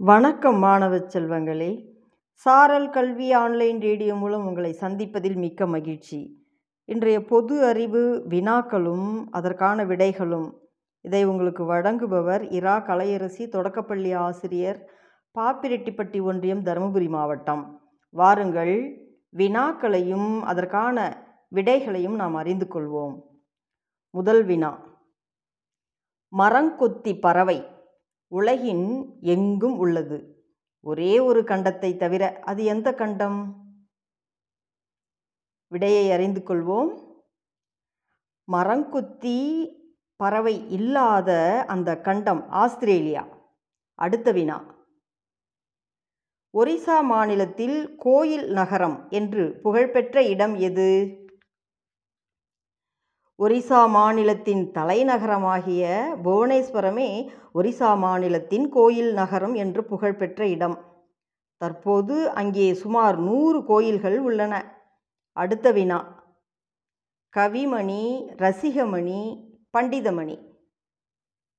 வணக்கம் மாணவ செல்வங்களே. சாரல் கல்வி ஆன்லைன் ரேடியோ மூலம் உங்களை சந்திப்பதில் மிக்க மகிழ்ச்சி. இன்றைய பொது அறிவு வினாக்களும் அதற்கான விடைகளும். இதை உங்களுக்கு வழங்குபவர் இரா கலையரசி தொடக்கப்பள்ளி ஆசிரியர் பாப்பிரெட்டிப்பட்டி ஒன்றியம் தருமபுரி மாவட்டம். வாருங்கள் வினாக்களையும் அதற்கான விடைகளையும் நாம் அறிந்து கொள்வோம். முதல் வினா. மரங்கொத்தி பறவை. உலகின் எங்கும் உள்ளது. ஒரே ஒரு கண்டத்தை தவிர அது எந்த கண்டம்? விடையை அறிந்து கொள்வோம். மரங்குத்தி பறவை இல்லாத அந்த கண்டம் ஆஸ்திரேலியா. அடுத்த வினா. ஒரிசா மாநிலத்தில் கோயில் நகரம் என்று புகழ்பெற்ற இடம் எது? ஒரிசா மாநிலத்தின் தலைநகரமாகிய புவனேஸ்வரமே ஒரிசா மாநிலத்தின் கோயில் நகரம் என்று புகழ்பெற்ற இடம். தற்போது அங்கே சுமார் நூறு கோயில்கள் உள்ளன. அடுத்த வினா. கவிமணி ரசிகமணி பண்டிதமணி.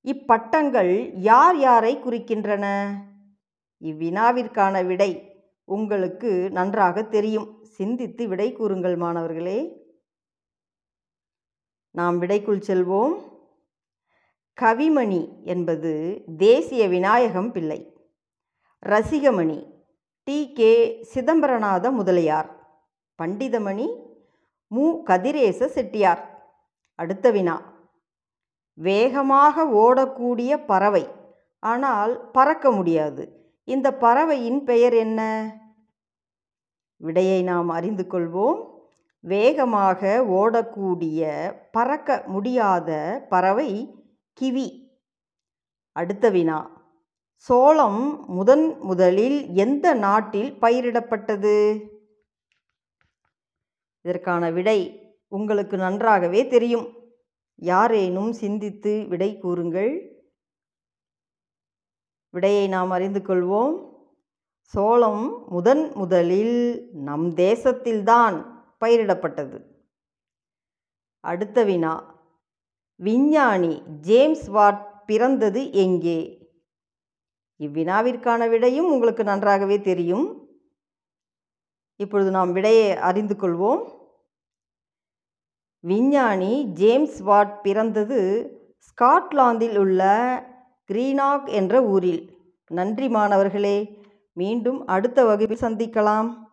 இப்பட்டங்கள் யார் யாரை குறிக்கின்றன? இவ்வினாவிற்கான விடை உங்களுக்கு நன்றாக தெரியும். சிந்தித்து விடை கூறுங்கள் மாணவர்களே. நாம் விடைக்குள் செல்வோம். கவிமணி என்பது தேசிய விநாயகம் பிள்ளை. ரசிகமணி டி. கே. சிதம்பரநாத முதலியார். பண்டிதமணி மு. கதிரேச செட்டியார். அடுத்த வினா. வேகமாக ஓடக்கூடிய பறவை. ஆனால் பறக்க முடியாது. இந்த பறவையின் பெயர் என்ன? விடையை நாம் அறிந்து கொள்வோம். வேகமாக ஓடக்கூடிய பறக்க முடியாத பறவை கிவி. அடுத்த வினா. சோளம் முதன் முதலில் எந்த நாட்டில் பயிரிடப்பட்டது? இதற்கான விடை உங்களுக்கு நன்றாகவே தெரியும். யாரேனும் சிந்தித்து விடை கூறுங்கள். விடையை நாம் அறிந்து கொள்வோம். சோளம் முதன் முதலில் நம் தேசத்தில்தான். பயிரிடப்பட்டது. அடுத்த வினா. விஞ்ஞானி ஜேம்ஸ் வாட் பிறந்தது எங்கே? இவ்வினாவிற்கான விடையும் உங்களுக்கு நன்றாகவே தெரியும். இப்பொழுது நாம் விடையை அறிந்து கொள்வோம். விஞ்ஞானி ஜேம்ஸ் வாட் பிறந்தது ஸ்காட்லாந்தில் உள்ள கிரீனாக் என்ற ஊரில். நன்றி மாணவர்களே மீண்டும் அடுத்த வகுப்பில் சந்திக்கலாம்.